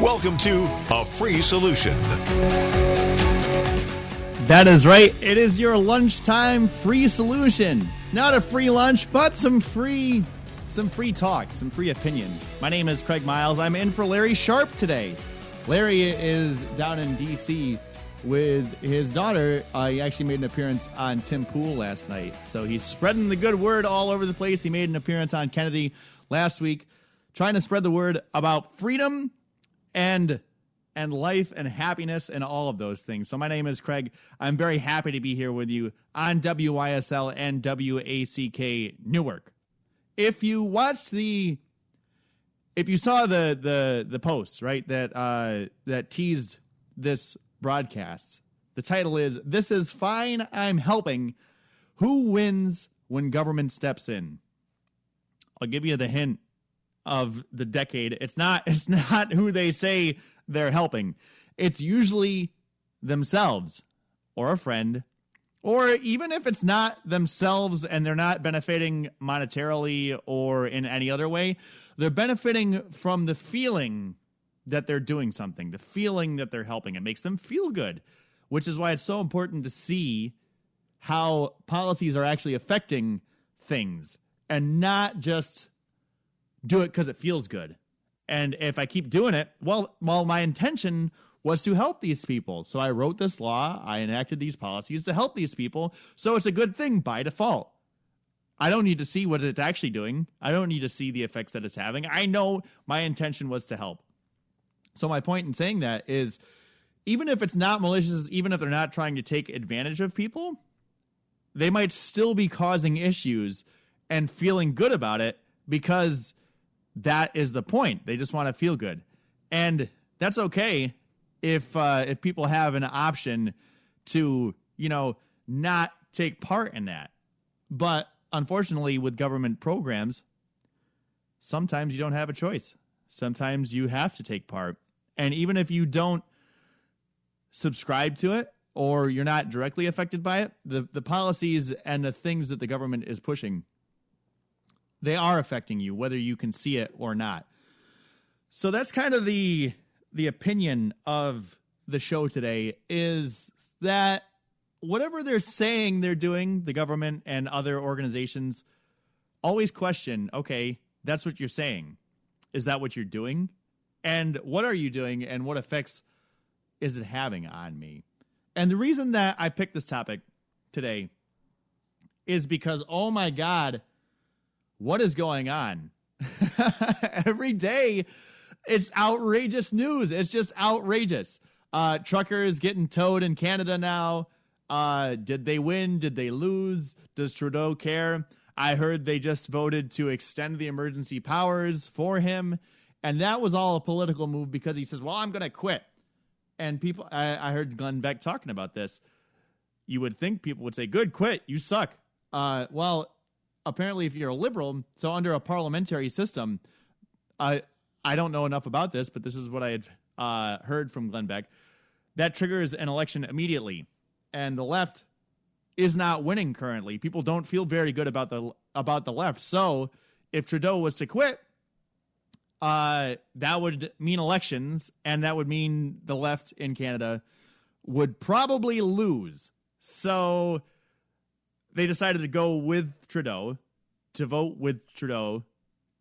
Welcome to A Free Solution. That is right. It is your lunchtime free solution. Not a free lunch, but some free some free talk, some free opinion. My name is Craig Miles. I'm in for Larry Sharp today. Larry is down in DC with his daughter. Uh, he actually made an appearance on Tim Pool last night. So he's spreading the good word all over the place. He made an appearance on Kennedy last week, trying to spread the word about freedom and and life and happiness and all of those things. So my name is Craig. I'm very happy to be here with you on WYSL and WACK Newark. If you watched the if you saw the the the posts, right, that uh that teased this broadcast, the title is This is fine, I'm helping. Who wins when government steps in? I'll give you the hint of the decade. It's not it's not who they say they're helping. It's usually themselves or a friend or even if it's not themselves and they're not benefiting monetarily or in any other way, they're benefiting from the feeling that they're doing something, the feeling that they're helping. It makes them feel good, which is why it's so important to see how policies are actually affecting things and not just do it because it feels good. And if I keep doing it, well, well, my intention was to help these people. So I wrote this law, I enacted these policies to help these people. So it's a good thing by default. I don't need to see what it's actually doing. I don't need to see the effects that it's having. I know my intention was to help. So my point in saying that is even if it's not malicious, even if they're not trying to take advantage of people, they might still be causing issues and feeling good about it because that is the point. They just want to feel good, and that's okay if uh, if people have an option to you know not take part in that. But unfortunately, with government programs, sometimes you don't have a choice. Sometimes you have to take part, and even if you don't subscribe to it or you're not directly affected by it, the the policies and the things that the government is pushing they are affecting you whether you can see it or not. So that's kind of the the opinion of the show today is that whatever they're saying they're doing the government and other organizations always question okay that's what you're saying. Is that what you're doing? And what are you doing? And what effects is it having on me? And the reason that i picked this topic today is because oh my god what is going on? Every day, it's outrageous news. It's just outrageous. Uh, truckers getting towed in Canada now. Uh, did they win? Did they lose? Does Trudeau care? I heard they just voted to extend the emergency powers for him. And that was all a political move because he says, Well, I'm going to quit. And people, I, I, heard Glenn Beck talking about this. You would think people would say, Good, quit. You suck. Uh, well, apparently if you're a liberal, so under a parliamentary system, I I don't know enough about this, but this is what I had uh, heard from Glenn Beck. That triggers an election immediately, and the left is not winning currently. People don't feel very good about the about the left. So if Trudeau was to quit, uh, that would mean elections, and that would mean the left in Canada would probably lose. So they decided to go with Trudeau, to vote with Trudeau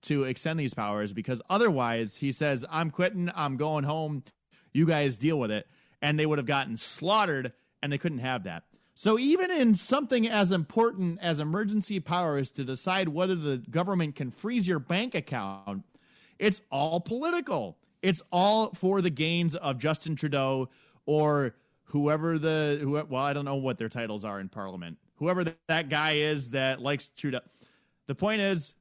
to extend these powers because otherwise he says, I'm quitting, I'm going home, you guys deal with it. And they would have gotten slaughtered and they couldn't have that. So, even in something as important as emergency powers to decide whether the government can freeze your bank account, it's all political. It's all for the gains of Justin Trudeau or whoever the, who, well, I don't know what their titles are in Parliament whoever that guy is that likes Trudeau. The point is,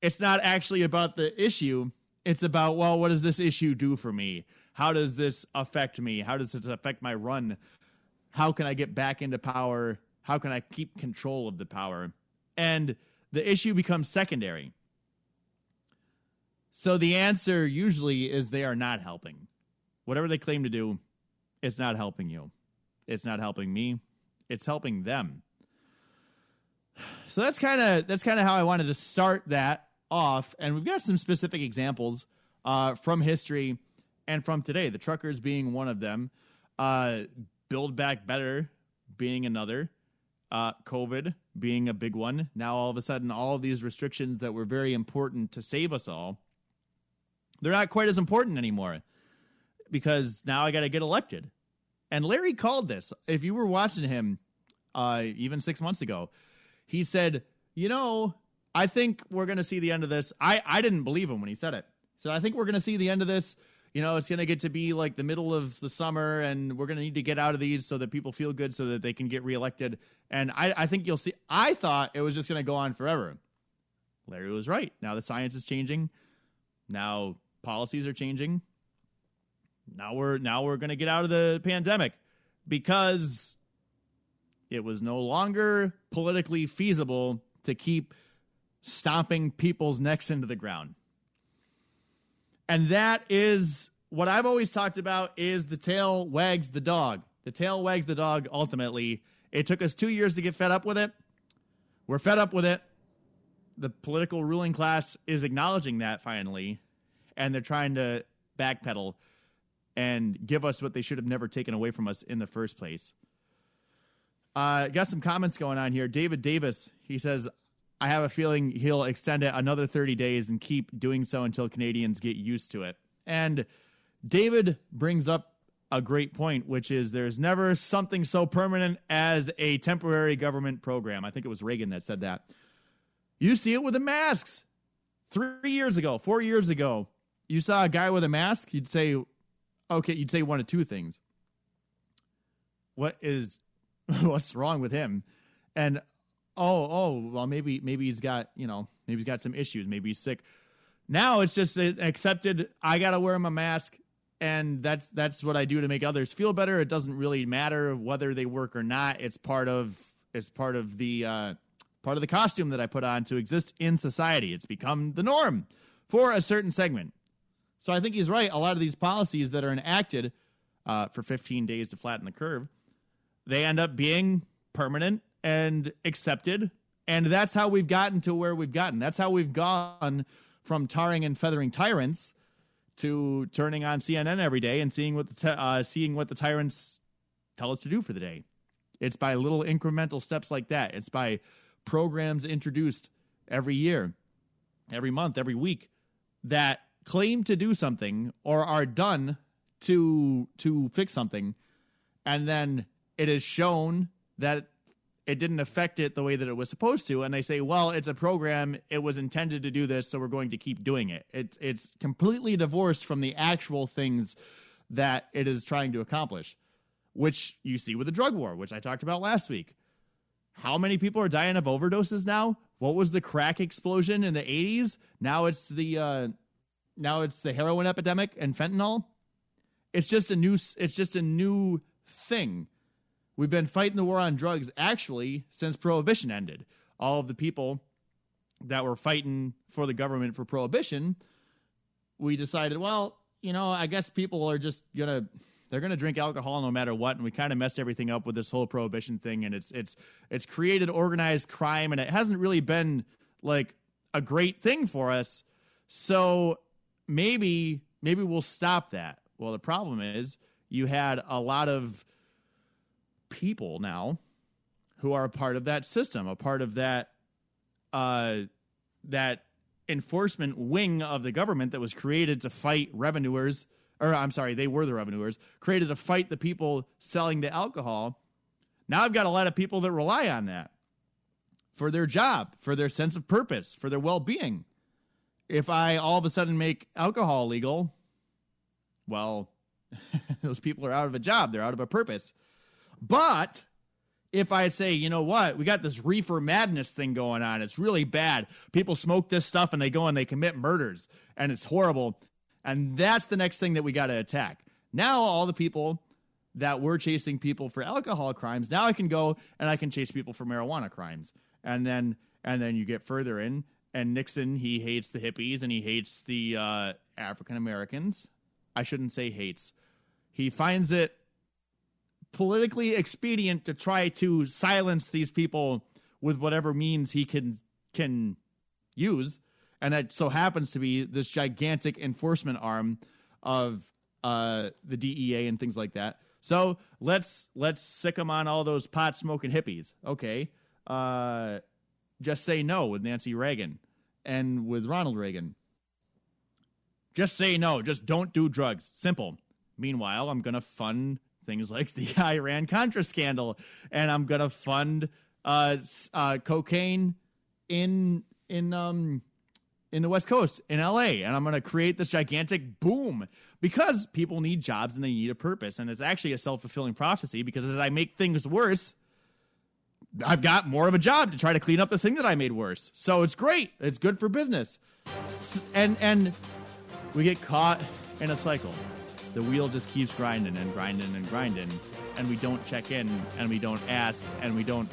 it's not actually about the issue. It's about, well, what does this issue do for me? How does this affect me? How does it affect my run? How can I get back into power? How can I keep control of the power? And the issue becomes secondary. So the answer usually is they are not helping. Whatever they claim to do, it's not helping you. It's not helping me. It's helping them. So that's kind of that's kind of how I wanted to start that off, and we've got some specific examples uh, from history and from today. The truckers being one of them, uh, Build Back Better being another, uh, COVID being a big one. Now all of a sudden, all of these restrictions that were very important to save us all, they're not quite as important anymore because now I got to get elected. And Larry called this. If you were watching him, uh, even six months ago, he said, "You know, I think we're going to see the end of this." I I didn't believe him when he said it. So I think we're going to see the end of this. You know, it's going to get to be like the middle of the summer, and we're going to need to get out of these so that people feel good, so that they can get reelected. And I, I think you'll see. I thought it was just going to go on forever. Larry was right. Now the science is changing. Now policies are changing. Now we're now we're going to get out of the pandemic because it was no longer politically feasible to keep stomping people's necks into the ground. And that is what I've always talked about is the tail wags the dog. The tail wags the dog ultimately. It took us 2 years to get fed up with it. We're fed up with it. The political ruling class is acknowledging that finally and they're trying to backpedal and give us what they should have never taken away from us in the first place. Uh, got some comments going on here. David Davis, he says, I have a feeling he'll extend it another 30 days and keep doing so until Canadians get used to it. And David brings up a great point, which is there's never something so permanent as a temporary government program. I think it was Reagan that said that. You see it with the masks. Three years ago, four years ago, you saw a guy with a mask, you'd say, okay, you'd say one of two things. What is what's wrong with him? And oh, oh, well, maybe maybe he's got you know maybe he's got some issues. Maybe he's sick. Now it's just accepted. I gotta wear my mask, and that's that's what I do to make others feel better. It doesn't really matter whether they work or not. It's part of it's part of the uh, part of the costume that I put on to exist in society. It's become the norm for a certain segment. So I think he's right. A lot of these policies that are enacted uh, for 15 days to flatten the curve, they end up being permanent and accepted. And that's how we've gotten to where we've gotten. That's how we've gone from tarring and feathering tyrants to turning on CNN every day and seeing what the uh, seeing what the tyrants tell us to do for the day. It's by little incremental steps like that. It's by programs introduced every year, every month, every week that claim to do something or are done to to fix something and then it is shown that it didn't affect it the way that it was supposed to. And they say well it's a program. It was intended to do this so we're going to keep doing it. It's it's completely divorced from the actual things that it is trying to accomplish which you see with the drug war which I talked about last week. How many people are dying of overdoses now? What was the crack explosion in the 80s now it's the uh, now it's the heroin epidemic and fentanyl. It's just a new it's just a new thing. We've been fighting the war on drugs actually since prohibition ended. All of the people that were fighting for the government for prohibition, we decided, well, you know, I guess people are just gonna they're gonna drink alcohol no matter what, and we kind of messed everything up with this whole prohibition thing, and it's it's it's created organized crime, and it hasn't really been like a great thing for us. So maybe maybe we'll stop that. Well, the problem is you had a lot of people now who are a part of that system, a part of that uh, that enforcement wing of the government that was created to fight revenuers or I'm sorry, they were the revenuers, created to fight the people selling the alcohol. Now I've got a lot of people that rely on that for their job, for their sense of purpose, for their well-being if I all of a sudden make alcohol legal, well, those people are out of a job. They're out of a purpose. But if I say, you know what, we got this reefer madness thing going on. It's really bad. People smoke this stuff and they go and they commit murders and it's horrible. And that's the next thing that we got to attack. Now, all the people that were chasing people for alcohol crimes, now I can go and I can chase people for marijuana crimes. And then and then you get further in and Nixon he hates the hippies and he hates the uh, African Americans. I shouldn't say hates. He finds it politically expedient to try to silence these people with whatever means he can can use, and it so happens to be this gigantic enforcement arm of uh, the DEA and things like that. So let's let's sic them on all those pot smoking hippies. Okay, uh, just say no with Nancy Reagan and with Ronald Reagan. Just say no. Just don't do drugs. Simple. Meanwhile, I'm to fund things like the Iran Contra scandal, and I'm to fund uh, uh, cocaine in in um in the West Coast in LA, and I'm to create this gigantic boom because people need jobs and they need a purpose, and it's actually a self fulfilling prophecy because as I make things worse. I've got more of a job to try to clean up the thing that I made worse. So it's great. It's good for business. And and we get caught in a cycle. The wheel just keeps grinding and grinding and grinding, and we don't check in and we don't ask and we don't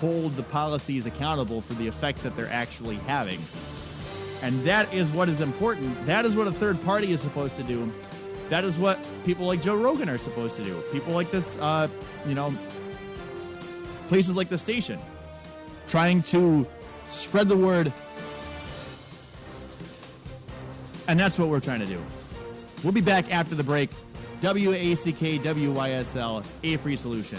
hold the policies accountable for the effects that they're actually having. And that is what is important. That is what a third party is supposed to do. That is what people like Joe Rogan are supposed to do. People like this, uh, you know, places like the station, trying to spread the word. And that's what we're trying to do. We'll be back after the break. W A C K W Y S L, a free solution.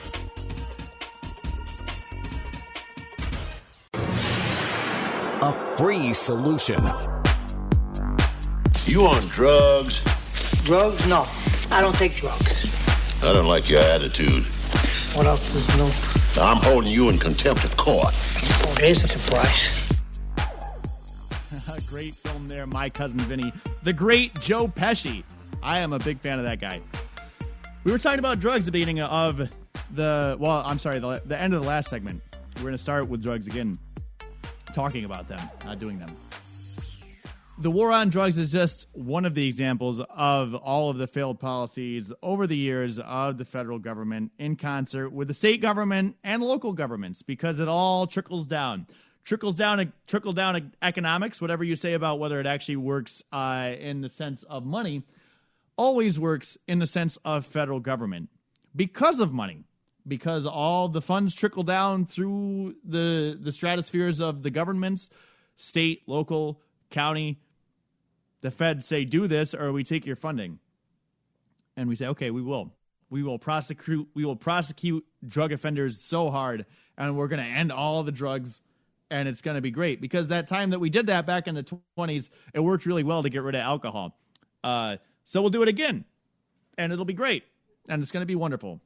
A free solution. You on drugs? Drugs? No, I don't take drugs. I don't like your attitude. What else is new? I'm holding you in contempt of court. Oh, there's a surprise. great film there, My Cousin Vinny. The great Joe Pesci. I am a big fan of that guy. We were talking about drugs at the beginning of the, well, I'm sorry, the, the end of the last segment. We're going to start with drugs again talking about them, not doing them. The war on drugs is just one of the examples of all of the failed policies over the years of the federal government in concert with the state government and local governments because it all trickles down. Trickles down, trickle down economics, whatever you say about whether it actually works uh, in the sense of money, always works in the sense of federal government because of money because all the funds trickle down through the the stratospheres of the governments, state, local, county. The feds say do this or we take your funding. And we say, okay, we will. We will prosecute we will prosecute drug offenders so hard and we're gonna end all the drugs and it's gonna be great. Because that time that we did that back in the twenties, it worked really well to get rid of alcohol. Uh, so we'll do it again. And it'll be great. And it's gonna be wonderful.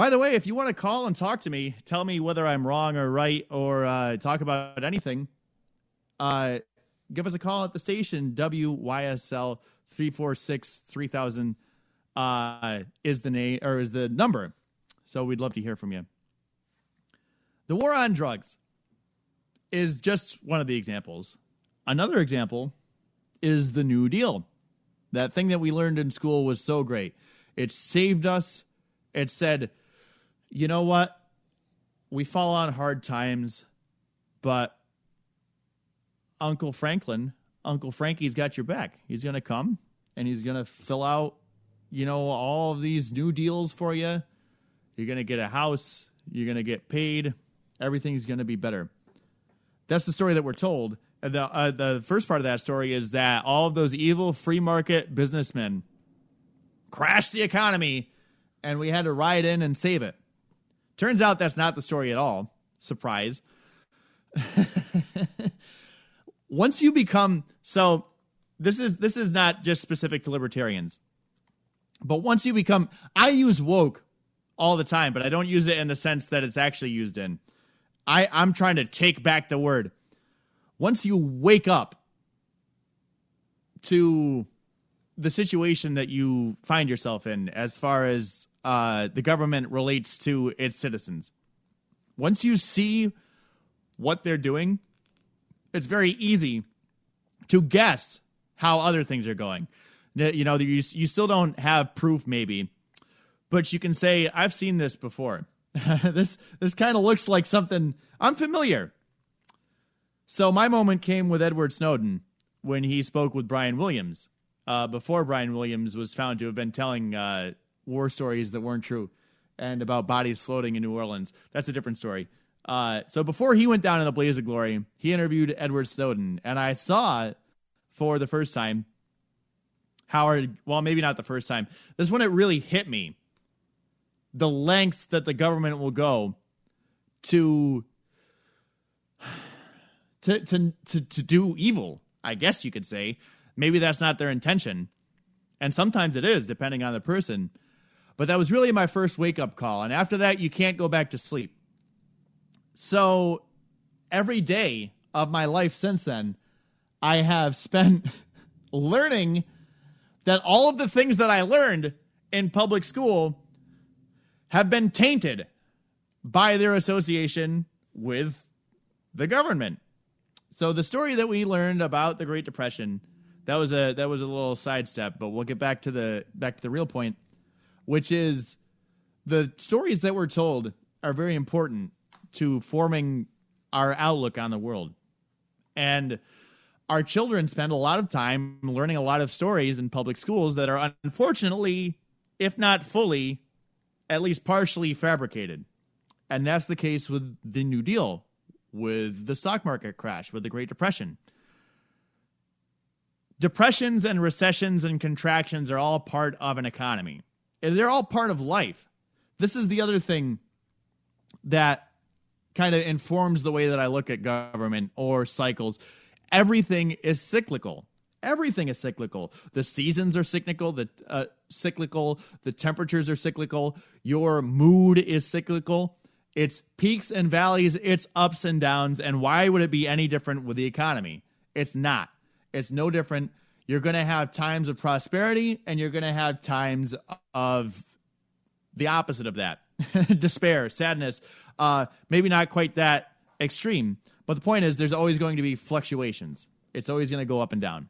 By the way, if you want to call and talk to me, tell me whether I'm wrong or right, or uh, talk about anything, uh, give us a call at the station. WYSL three four six three thousand uh, is the name or is the number. So we'd love to hear from you. The war on drugs is just one of the examples. Another example is the New Deal. That thing that we learned in school was so great. It saved us. It said you know what? We fall on hard times, but Uncle Franklin, Uncle Frankie's got your back. He's going to come and he's going to fill out, you know, all of these new deals for you. You're going to get a house. You're going to get paid. Everything's going to be better. That's the story that we're told. The, uh, the first part of that story is that all of those evil free market businessmen crashed the economy and we had to ride in and save it. Turns out that's not the story at all. Surprise. Once you become so this is this is not just specific to libertarians. But once you become I use woke all the time, but I don't use it in the sense that it's actually used in. I, I'm trying to take back the word. Once you wake up to the situation that you find yourself in as far as uh, the government relates to its citizens. Once you see what they're doing, it's very easy to guess how other things are going. You know, you, you still don't have proof, maybe, but you can say, I've seen this before. this this kind of looks like something I'm familiar. So my moment came with Edward Snowden when he spoke with Brian Williams. Uh, before Brian Williams was found to have been telling uh, war stories that weren't true and about bodies floating in New Orleans. That's a different story. Uh, so before he went down in a blaze of glory, he interviewed Edward Snowden, and I saw for the first time Howard. Well, maybe not the first time. This is when it really hit me the lengths that the government will go to to to to, to do evil. I guess you could say. Maybe that's not their intention, and sometimes it is, depending on the person. But that was really my first wake up call. And after that, you can't go back to sleep. So every day of my life since then, I have spent learning that all of the things that I learned in public school have been tainted by their association with the government. So the story that we learned about the Great Depression, that was a that was a little sidestep, but we'll get back to the back to the real point which is the stories that we're told are very important to forming our outlook on the world. And our children spend a lot of time learning a lot of stories in public schools that are unfortunately, if not fully, at least partially fabricated. And that's the case with the New Deal, with the stock market crash, with the Great Depression. Depressions and recessions and contractions are all part of an economy. They're all part of life. This is the other thing that kind of informs the way that I look at government or cycles. Everything is cyclical. Everything is cyclical. The seasons are cyclical. The uh, cyclical. The temperatures are cyclical. Your mood is cyclical. It's peaks and valleys. It's ups and downs. And why would it be any different with the economy? It's not. It's no different you're going to have times of prosperity and you're going to have times of the opposite of that despair, sadness. Uh, maybe not quite that extreme, but the point is there's always going to be fluctuations. It's always going to go up and down.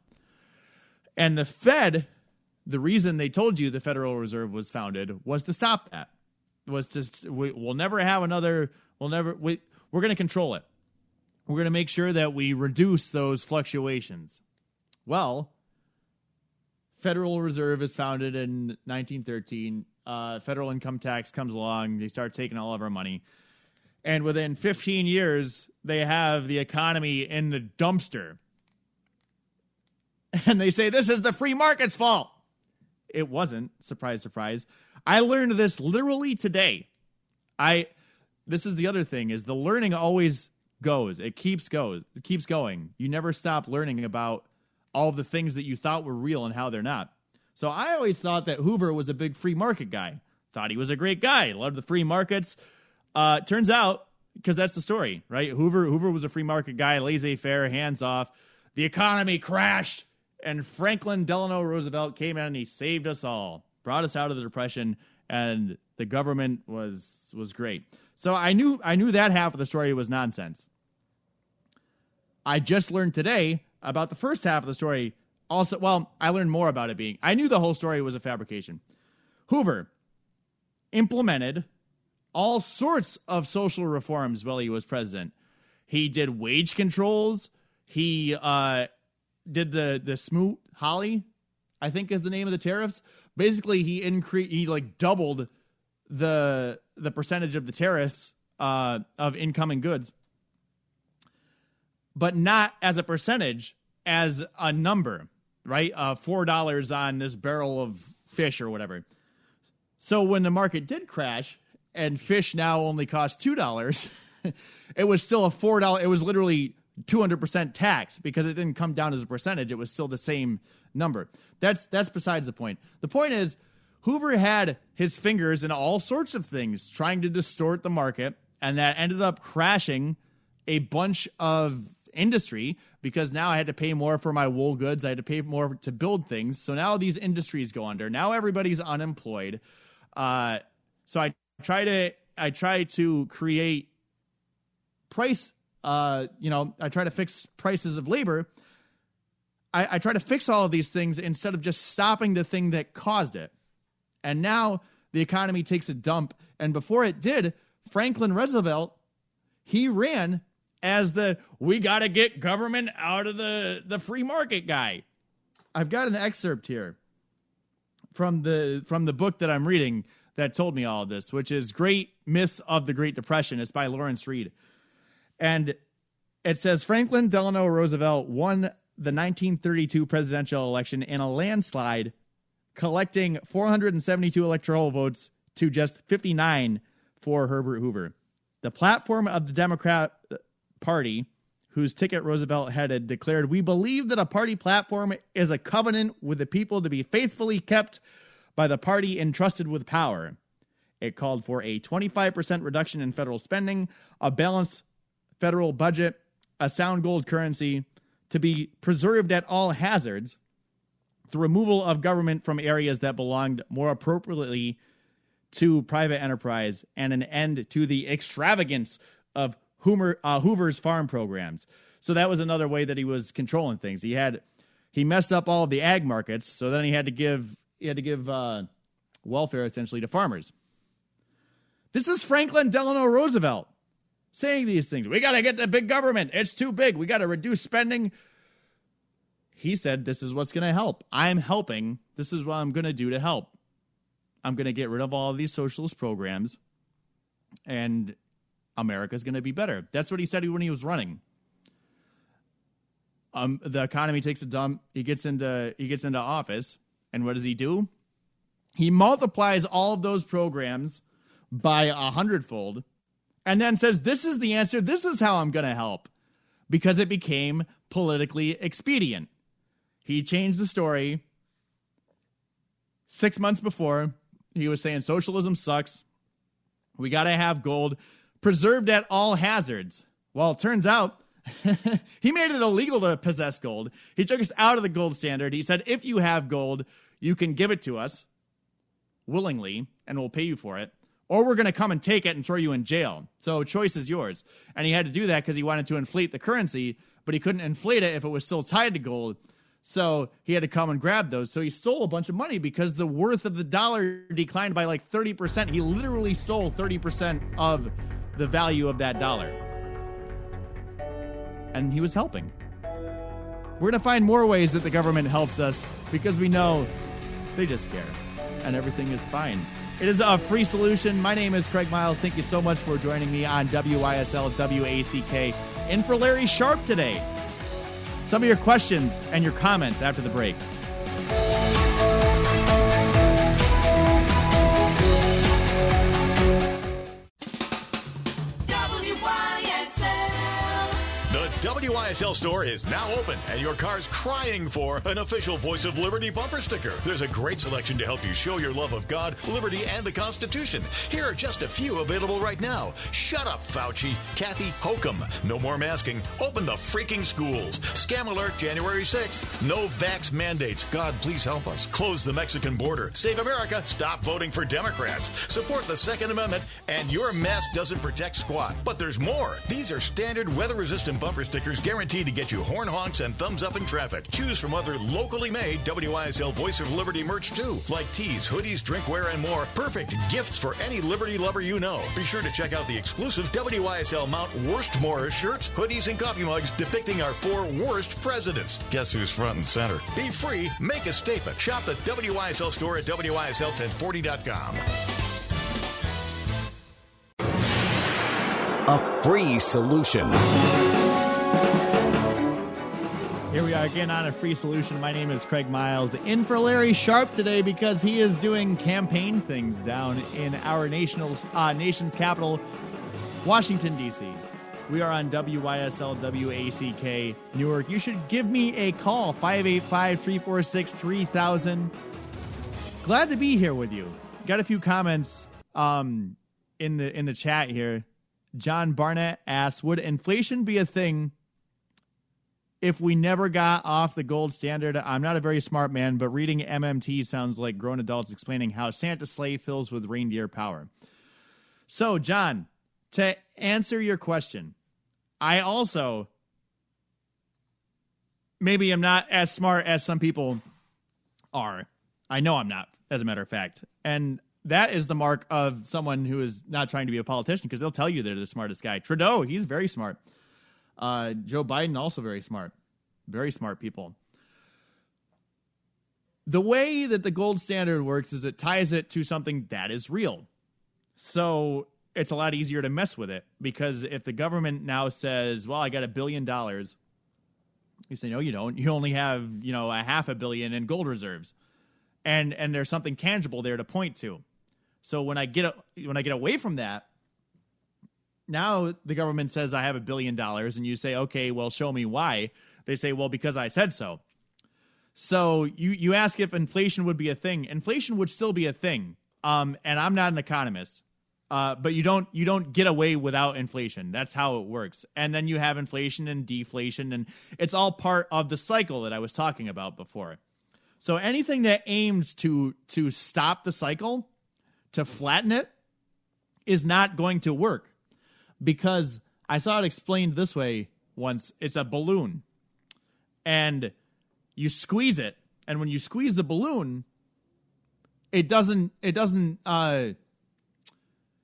And the Fed, the reason they told you the Federal Reserve was founded was to stop that. Was to we, will never have another. We'll never. We, we're going to control it. We're going to make sure that we reduce those fluctuations. Well, Federal Reserve is founded in 1913. Uh, federal income tax comes along. They start taking all of our money. And within 15 years, they have the economy in the dumpster. And they say, this is the free market's fault. It wasn't. Surprise, surprise. I learned this literally today. I this is the other thing is the learning always goes. It keeps goes. It keeps going. You never stop learning about all the things that you thought were real and how they're not. So I always thought that Hoover was a big free market guy. Thought he was a great guy. Loved the free markets. Uh, turns out, because that's the story, right? Hoover Hoover was a free market guy, laissez-faire, hands off. The economy crashed, and Franklin Delano Roosevelt came in and he saved us all, brought us out of the depression, and the government was was great. So I knew I knew that half of the story was nonsense. I just learned today about the first half of the story. Also, well, I learned more about it being. I knew the whole story was a fabrication. Hoover implemented all sorts of social reforms while he was president. He did wage controls. He uh, did the the Smoot Hawley, I think is the name of the tariffs. Basically, he increased he like doubled the the percentage of the tariffs uh, of incoming goods, but not as a percentage, as a number, right? Uh, Four dollars on this barrel of fish or whatever. So when the market did crash and fish now only cost two dollars, it was still a four dollar. It was literally two hundred percent tax because it didn't come down as a percentage. It was still the same number. That's that's besides the point. The point is Hoover had his fingers in all sorts of things trying to distort the market, and that ended up crashing a bunch of industry because now I had to pay more for my wool goods. I had to pay more to build things. So now these industries go under. Now everybody's unemployed. Uh, so I try to I try to create price. Uh, you know, I try to fix prices of labor. I, I try to fix all of these things instead of just stopping the thing that caused it. And now the economy takes a dump. And before it did, Franklin Roosevelt, he ran as the we got to get government out of the, the free market guy. I've got an excerpt here from the from the book that I'm reading that told me all of this, which is Great Myths of the Great Depression. It's by Lawrence Reed. And it says Franklin Delano Roosevelt won the 1932 presidential election in a landslide, collecting 472 electoral votes to just 59 for Herbert Hoover. The platform of the Democrat Party, whose ticket Roosevelt headed, declared, We believe that a party platform is a covenant with the people to be faithfully kept by the party entrusted with power. It called for a 25% reduction in federal spending, a balanced federal budget, a sound gold currency to be preserved at all hazards, the removal of government from areas that belonged more appropriately to private enterprise, and an end to the extravagance of Hoover, uh, Hoover's farm programs. So that was another way that he was controlling things. He had he messed up all of the ag markets, so then he had to give he had to give uh, welfare essentially to farmers. This is Franklin Delano Roosevelt saying these things. We got to get the big government. It's too big. We got to reduce spending. He said, This is what's going to help. I'm helping. This is what I'm going to do to help. I'm going to get rid of all of these socialist programs and America's going to be better. That's what he said when he was running. Um, the economy takes a dump. He gets into he gets into office, and what does he do? He multiplies all of those programs by a hundredfold, and then says, "This is the answer. This is how I'm going to help," because it became politically expedient. He changed the story. Six months before, he was saying socialism sucks. We got to have gold preserved at all hazards. Well, it turns out he made it illegal to possess gold. He took us out of the gold standard. He said, if you have gold, you can give it to us willingly and we'll pay you for it. Or we're going to come and take it and throw you in jail. So choice is yours. And he had to do that because he wanted to inflate the currency, but he couldn't inflate it if it was still tied to gold. So he had to come and grab those. So he stole a bunch of money because the worth of the dollar declined by like 30%. He literally stole 30% of the value of that dollar. And he was helping. We're going to find more ways that the government helps us because we know they just care and everything is fine. It is a free solution. My name is Craig Miles. Thank you so much for joining me on WISL WACK and for Larry Sharp today. Some of your questions and your comments after the break. WYSL store is now open, and your car's crying for an official Voice of Liberty bumper sticker. There's a great selection to help you show your love of God, liberty, and the Constitution. Here are just a few available right now. Shut up, Fauci. Kathy Hokum. No more masking. Open the freaking schools. Scam alert January 6th. No vax mandates. God, please help us. Close the Mexican border. Save America. Stop voting for Democrats. Support the Second Amendment. And your mask doesn't protect squat. But there's more. These are standard weather resistant bumper stickers guaranteed guaranteed to get you horn honks and thumbs up in traffic. Choose from other locally made WISL Voice of Liberty merch too, like tees, hoodies, drinkware, and more. Perfect gifts for any Liberty lover you know. Be sure to check out the exclusive WISL Mount Worst Morris shirts, hoodies, and coffee mugs depicting our four worst presidents. Guess who's front and center? Be free, make a statement. Shop the WISL store at WYSL1040.com. A free solution. Again on a free solution. My name is Craig Miles, in for Larry Sharp today because he is doing campaign things down in our national, uh, nation's capital, Washington, D.C. We are on WYSL WACK Newark. You should give me a call, 585 346 3000. Glad to be here with you. Got a few comments um, in the in the chat here. John Barnett asks, "Would inflation be a thing if we never got off the gold standard?" I'm not a very smart man, but reading MMT sounds like grown adults explaining how Santa's sleigh fills with reindeer power. So, John, to answer your question, I also maybe am not as smart as some people are. I know I'm not, as a matter of fact. And that is the mark of someone who is not trying to be a politician because they'll tell you they're the smartest guy. Trudeau, he's very smart. Uh, Joe Biden, also very smart. Very smart people. The way that the gold standard works is it ties it to something that is real. So it's a lot easier to mess with it because if the government now says, well, I got a billion dollars, you say, no, you don't. You only have, you know, a half a billion in gold reserves. And and there's something tangible there to point to. So when I get when I get away from that, now the government says I have a billion dollars, and you say, okay, well, show me why. They say, well, because I said so. So you you ask if inflation would be a thing. Inflation would still be a thing. Um, and I'm not an economist, uh, but you don't you don't get away without inflation. That's how it works. And then you have inflation and deflation, and it's all part of the cycle that I was talking about before. So anything that aims to to stop the cycle, to flatten it, is not going to work because I saw it explained this way once. It's a balloon, and you squeeze it, and when you squeeze the balloon, it doesn't it doesn't uh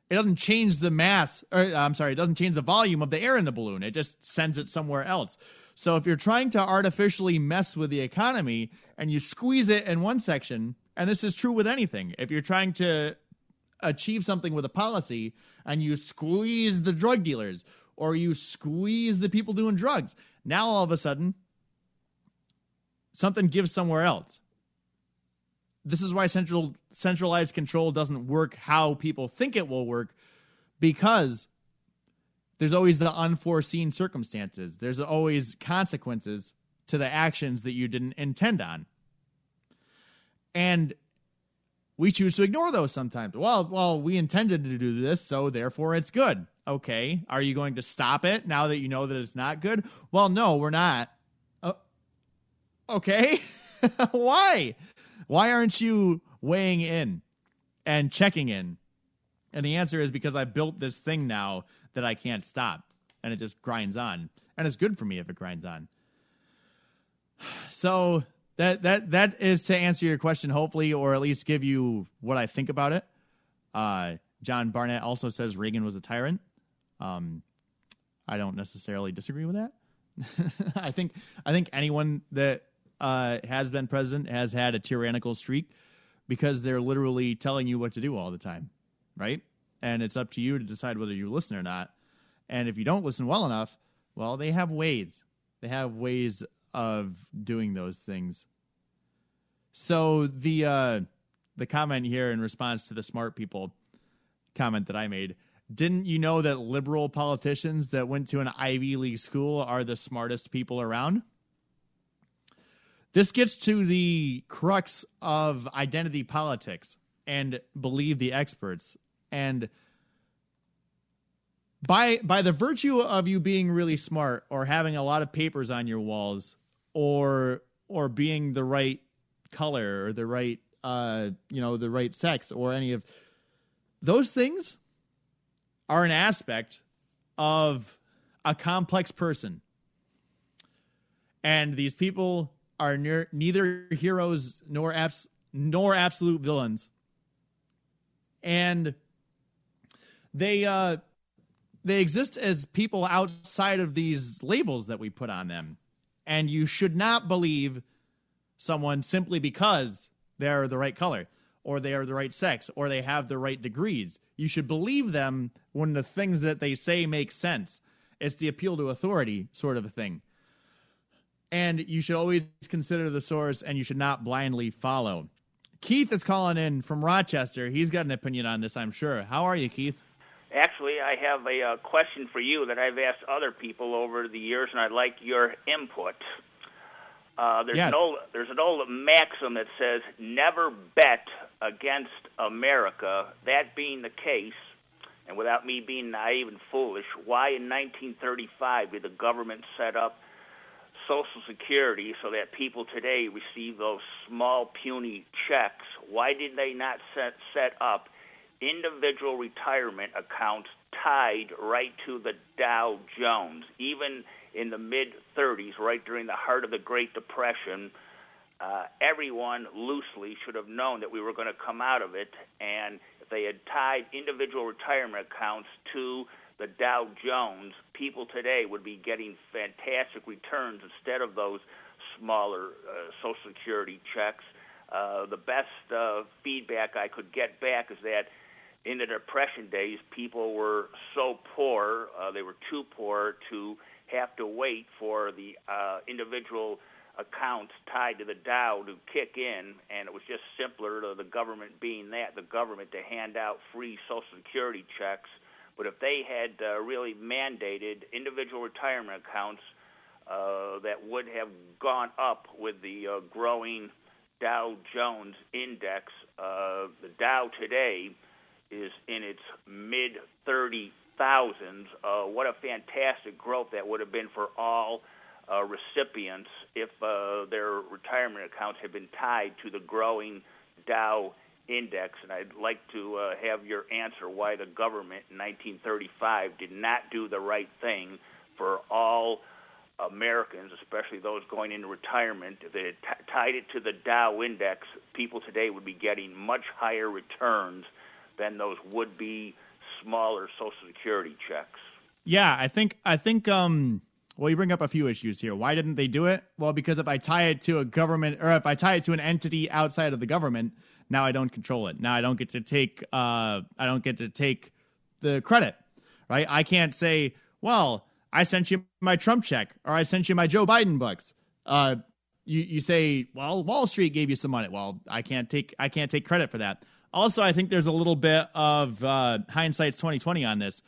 it doesn't change the mass or I'm sorry, it doesn't change the volume of the air in the balloon. It just sends it somewhere else. So if you're trying to artificially mess with the economy and you squeeze it in one section, and this is true with anything, if you're trying to achieve something with a policy and you squeeze the drug dealers or you squeeze the people doing drugs, now all of a sudden something gives somewhere else. This is why central centralized control doesn't work how people think it will work because there's always the unforeseen circumstances. There's always consequences to the actions that you didn't intend on. And we choose to ignore those sometimes. Well, well, we intended to do this, so therefore it's good. Okay. Are you going to stop it now that you know that it's not good? Well, no, we're not. Uh, okay. Why? Why aren't you weighing in and checking in? And the answer is because I built this thing now that I can't stop and it just grinds on. And it's good for me if it grinds on. So that that that is to answer your question, hopefully, or at least give you what I think about it. Uh, John Barnett also says Reagan was a tyrant. Um, I don't necessarily disagree with that. I think I think anyone that uh, has been president has had a tyrannical streak because they're literally telling you what to do all the time, right? And it's up to you to decide whether you listen or not. And if you don't listen well enough, well, they have ways. They have ways of doing those things. So the uh, the comment here in response to the smart people comment that I made, didn't you know that liberal politicians that went to an Ivy League school are the smartest people around? This gets to the crux of identity politics and believe the experts. And by by the virtue of you being really smart or having a lot of papers on your walls or or being the right color or the right uh you know the right sex or any of those things are an aspect of a complex person. And these people are near, neither heroes nor abs, nor absolute villains, and they uh, they exist as people outside of these labels that we put on them, and you should not believe someone simply because they're the right color or they are the right sex or they have the right degrees. You should believe them when the things that they say make sense. It's the appeal to authority sort of a thing. And you should always consider the source and you should not blindly follow. Keith is calling in from Rochester. He's got an opinion on this, I'm sure. How are you, Keith? Actually, I have a uh, question for you that I've asked other people over the years, and I'd like your input. Uh, there's Yes. an old there's an old maxim that says never bet against America. That being the case, and without me being naive and foolish, why in 1935 did the government set up Social Security so that people today receive those small puny checks? Why did they not set set up individual retirement accounts tied right to the Dow Jones, even in the mid 30s, right during the heart of the Great Depression. Uh, everyone loosely should have known that we were going to come out of it, and if they had tied individual retirement accounts to the Dow Jones, people today would be getting fantastic returns instead of those smaller uh, Social Security checks. Uh, the best uh, feedback I could get back is that in the Depression days, people were so poor, uh, they were too poor to have to wait for the uh, individual accounts tied to the Dow to kick in, and it was just simpler to the government being that, the government to hand out free Social Security checks. But if they had uh, really mandated individual retirement accounts uh, that would have gone up with the uh, growing Dow Jones index, uh, the Dow today is in its mid 30 thousands. Uh, what a fantastic growth that would have been for all uh, recipients if uh, their retirement accounts had been tied to the growing Dow index. And I'd like to uh, have your answer why the government in 1935 did not do the right thing for all Americans, especially those going into retirement. If they had t- tied it to the Dow index, people today would be getting much higher returns than those would be smaller Social Security checks. Yeah, I think I think um well you bring up a few issues here. Why didn't they do it? Well, because if I tie it to a government or if I tie it to an entity outside of the government, now I don't control it. Now I don't get to take uh I don't get to take the credit. Right? I can't say, "Well, I sent you my Trump check or I sent you my Joe Biden bucks." Uh you you say, "Well, Wall Street gave you some money." Well, I can't take I can't take credit for that. Also, I think there's a little bit of uh hindsight's 2020 on this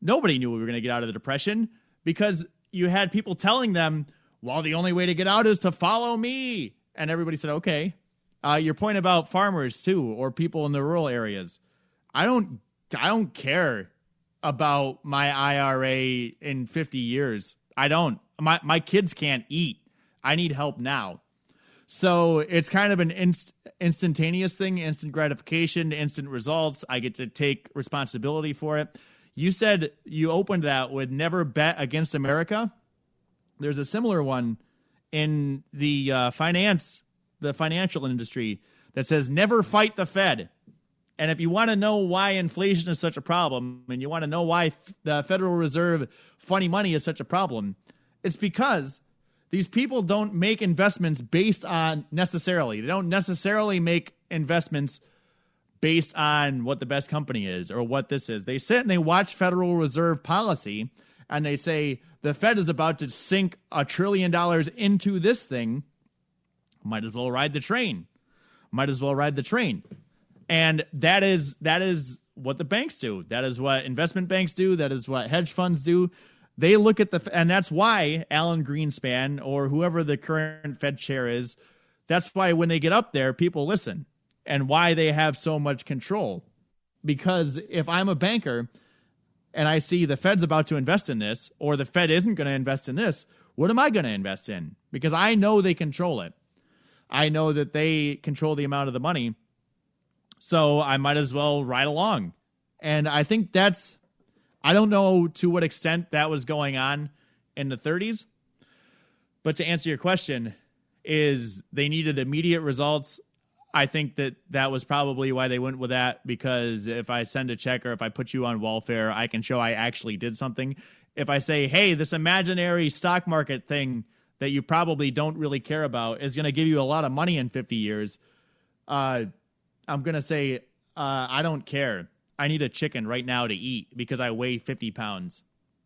nobody knew we were going to get out of the depression because you had people telling them, well, the only way to get out is to follow me. And everybody said, okay. Uh, your point about farmers too, or people in the rural areas. I don't, I don't care about my IRA in 50 years. I don't. My, my kids can't eat. I need help now. So it's kind of an inst- instantaneous thing, instant gratification, instant results. I get to take responsibility for it. You said you opened that with never bet against America. There's a similar one in the uh, finance, the financial industry that says never fight the Fed. And if you want to know why inflation is such a problem, and you want to know why the Federal Reserve funny money is such a problem, it's because these people don't make investments based on necessarily. They don't necessarily make investments based on what the best company is or what this is. They sit and they watch Federal Reserve policy and they say the Fed is about to sink a trillion dollars into this thing. Might as well ride the train. Might as well ride the train. And that is that is what the banks do. That is what investment banks do. That is what hedge funds do. They look at the and that's why Alan Greenspan or whoever the current Fed chair is, that's why when they get up there, people listen and why they have so much control. Because if I'm a banker and I see the Fed's about to invest in this, or the Fed isn't going to invest in this, what am I going to invest in? Because I know they control it. I know that they control the amount of the money. So I might as well ride along. And I think that's, I don't know to what extent that was going on in the 30s, But to answer your question, is they needed immediate results. I think that that was probably why they went with that because if I send a check or if I put you on welfare, I can show I actually did something. If I say, hey, this imaginary stock market thing that you probably don't really care about is going to give you a lot of money in 50 years, uh, I'm going to say, uh, I don't care. I need a chicken right now to eat because I weigh 50 pounds.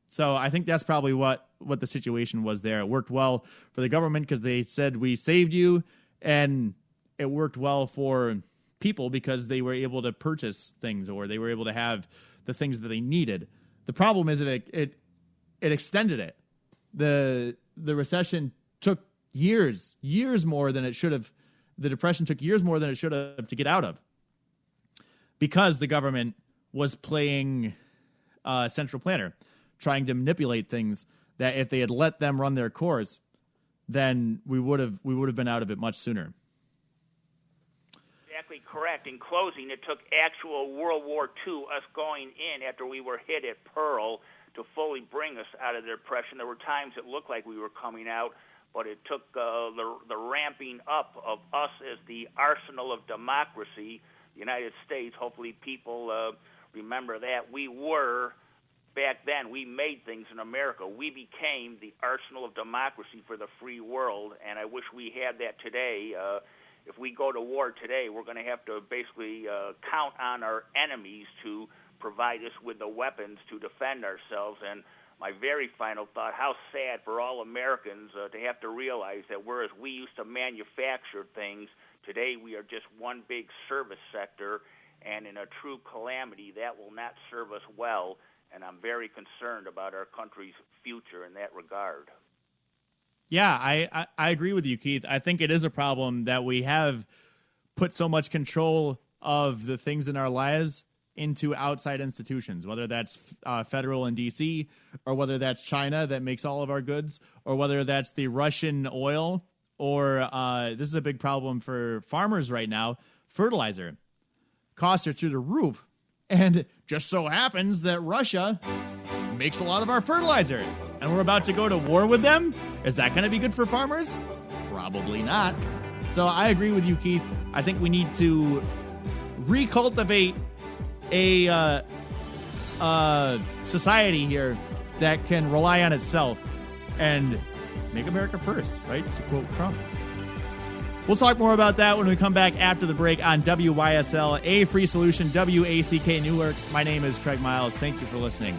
So I think that's probably what what the situation was there. It worked well for the government because they said we saved you, and it worked well for people because they were able to purchase things or they were able to have the things that they needed. The problem is that it it, it extended it. the The recession took years, years more than it should have. The depression took years more than it should have to get out of because the government was playing uh, central planner trying to manipulate things that if they had let them run their course, then we would have we would have been out of it much sooner. Exactly correct. In closing, it took actual World War II, us going in after we were hit at Pearl, to fully bring us out of the depression. There were times it looked like we were coming out, but it took uh, the the ramping up of us as the arsenal of democracy, the United States. Hopefully, people uh, remember that we were back then we made things in America. We became the arsenal of democracy for the free world, and I wish we had that today. Uh, if we go to war today, we're going to have to basically uh, count on our enemies to provide us with the weapons to defend ourselves. And my very final thought: how sad for all Americans uh, to have to realize that whereas we used to manufacture things, today we are just one big service sector. And in a true calamity, that will not serve us well and I'm very concerned about our country's future in that regard. Yeah, I, I, I agree with you, Keith. I think it is a problem that we have put so much control of the things in our lives into outside institutions, whether that's uh, federal in DC, or whether that's China that makes all of our goods, or whether that's the Russian oil, or uh, this is a big problem for farmers right now fertilizer. Costs are through the roof and just so happens that Russia makes a lot of our fertilizer. And we're about to go to war with them? Is that going to be good for farmers? Probably not. So I agree with you, Keith. I think we need to recultivate a uh, uh, society here that can rely on itself and make America first, right? To quote Trump. We'll talk more about that when we come back after the break on WYSL, a free solution, WACK Newark. My name is Craig Miles. Thank you for listening.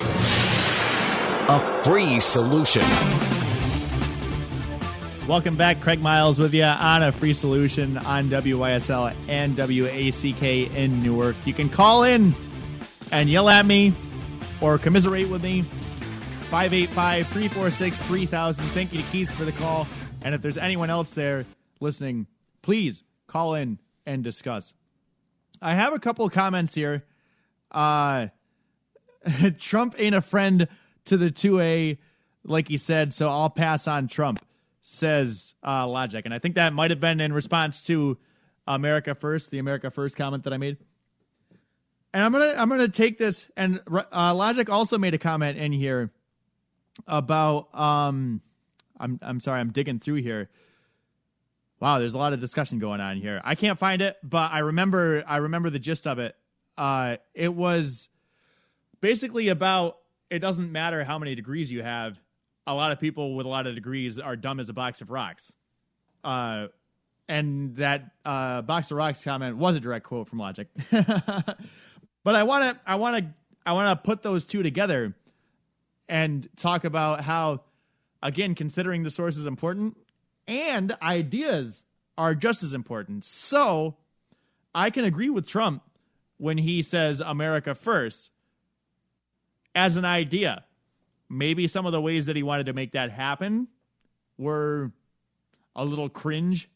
A free solution. Welcome back. Craig Miles with you on a free solution on WYSL and WACK in Newark. You can call in and yell at me or commiserate with me. 585 346 3000. Thank you to Keith for the call. And if there's anyone else there listening, please call in and discuss. I have a couple of comments here. Uh, Trump ain't a friend to the 2A, like he said, so I'll pass on Trump, says uh, Logic. And I think that might have been in response to America First, the America First comment that I made. And I'm gonna I'm gonna take this and uh, Logic also made a comment in here about um I'm I'm sorry I'm digging through here Wow, there's a lot of discussion going on here. I can't find it, but I remember I remember the gist of it. Uh, it was basically about it doesn't matter how many degrees you have. A lot of people with a lot of degrees are dumb as a box of rocks. Uh, and that uh, box of rocks comment was a direct quote from Logic. but I want to I want to I want to put those two together and talk about how again considering the source is important and ideas are just as important. So, I can agree with Trump when he says America first as an idea. Maybe some of the ways that he wanted to make that happen were a little cringe.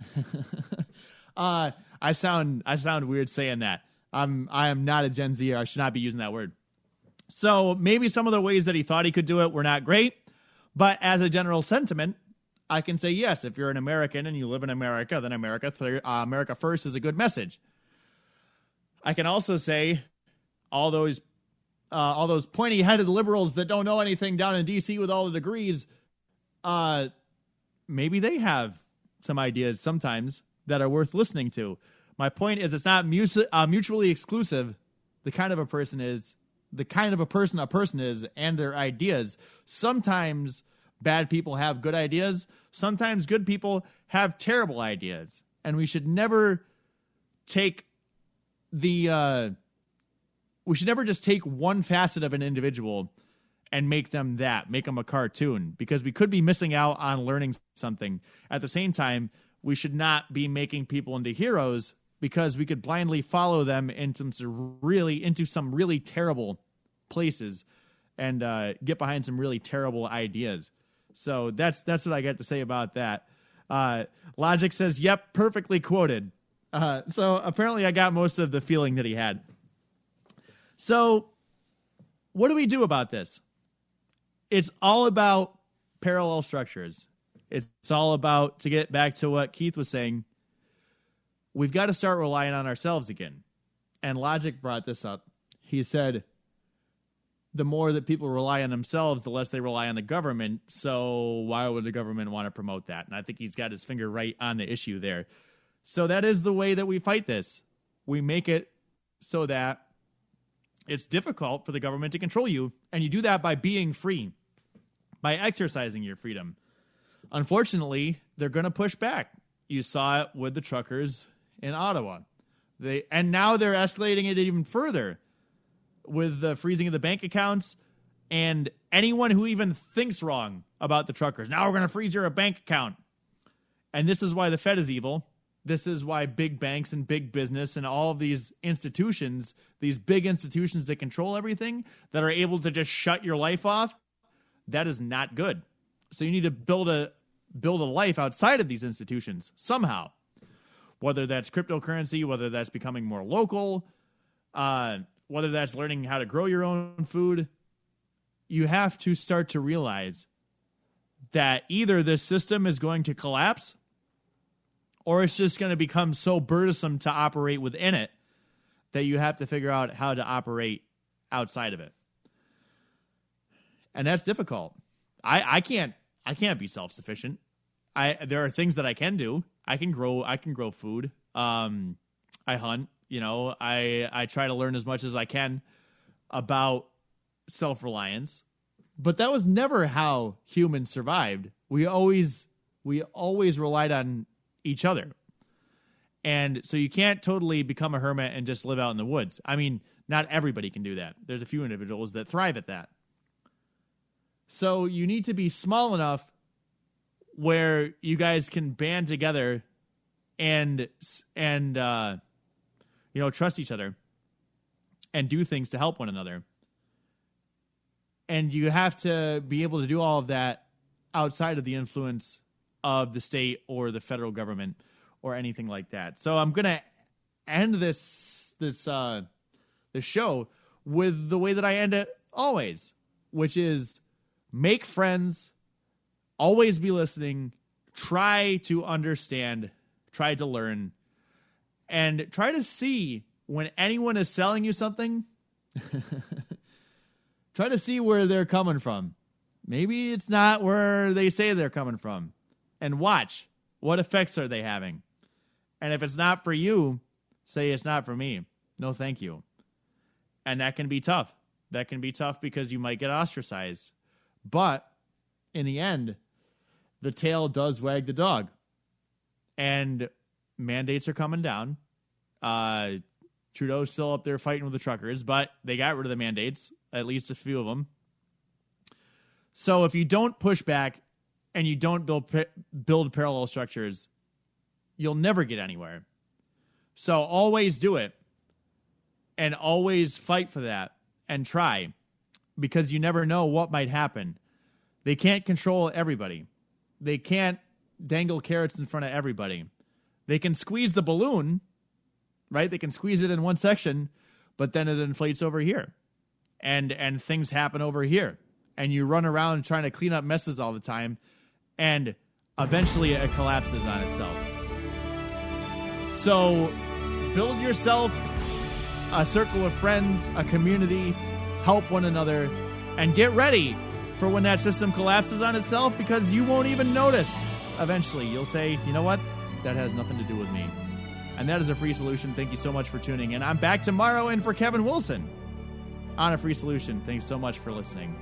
uh, I sound I sound weird saying that. I'm I am not a Gen Z. I should not be using that word. So maybe some of the ways that he thought he could do it were not great, but as a general sentiment, I can say yes. If you're an American and you live in America, then America th- uh, America first is a good message. I can also say all those uh, all those pointy headed liberals that don't know anything down in D.C. with all the degrees, uh, maybe they have some ideas sometimes that are worth listening to. My point is, it's not mu- uh, mutually exclusive. The kind of a person is the kind of a person a person is, and their ideas. Sometimes bad people have good ideas. Sometimes good people have terrible ideas, and we should never take the uh, we should never just take one facet of an individual and make them that, make them a cartoon, because we could be missing out on learning something. At the same time, we should not be making people into heroes because we could blindly follow them into some really into some really terrible places and uh, get behind some really terrible ideas. So that's that's what I got to say about that. Uh, Logic says, "Yep, perfectly quoted." Uh, so apparently, I got most of the feeling that he had. So, what do we do about this? It's all about parallel structures. It's all about to get back to what Keith was saying. We've got to start relying on ourselves again. And Logic brought this up. He said, the more that people rely on themselves, the less they rely on the government. So why would the government want to promote that? And I think he's got his finger right on the issue there. So that is the way that we fight this. We make it so that it's difficult for the government to control you, and you do that by being free, by exercising your freedom. Unfortunately, they're going to push back. You saw it with the truckers in Ottawa. They and now they're escalating it even further with the freezing of the bank accounts and anyone who even thinks wrong about the truckers. Now we're going to freeze your bank account. And this is why the Fed is evil. This is why big banks and big business and all of these institutions, these big institutions that control everything, that are able to just shut your life off, that is not good. So you need to build a build a life outside of these institutions somehow. Whether that's cryptocurrency, whether that's becoming more local, uh, whether that's learning how to grow your own food, you have to start to realize that either this system is going to collapse or it's just going to become so burdensome to operate within it that you have to figure out how to operate outside of it. And that's difficult. I, I can't I can't be self sufficient. I there are things that I can do. I can grow I can grow food. Um I hunt. You know, I I try to learn as much as I can about self reliance, but that was never how humans survived. We always we always relied on each other. And so you can't totally become a hermit and just live out in the woods. I mean, not everybody can do that. There's a few individuals that thrive at that. So you need to be small enough where you guys can band together and and uh, you know, trust each other and do things to help one another. And you have to be able to do all of that outside of the influence of the state or the federal government or anything like that. So I'm to end this this uh this show with the way that I end it always, which is make friends, always be listening, try to understand, try to learn and try to see when anyone is selling you something, try to see where they're coming from. Maybe it's not where they say they're coming from. And watch. What effects are they having? And if it's not for you, say it's not for me. No, thank you. And that can be tough. That can be tough because you might get ostracized. But in the end, the tail does wag the dog. And mandates are coming down. Uh, Trudeau's still up there fighting with the truckers, but they got rid of the mandates, at least a few of them. So if you don't push back and you don't build build parallel structures, you'll never get anywhere. So always do it and always fight for that and try because you never know what might happen. They can't control everybody. They can't dangle carrots in front of everybody. They can squeeze the balloon, right? They can squeeze it in one section, but then it inflates over here. And and things happen over here. And you run around trying to clean up messes all the time and eventually it collapses on itself. So build yourself a circle of friends, a community, help one another, and get ready for when that system collapses on itself because you won't even notice. Eventually, you'll say, you know what? That has nothing to do with me. And that is a free solution. Thank you so much for tuning in. I'm back tomorrow and for Kevin Wilson on a free solution. Thanks so much for listening.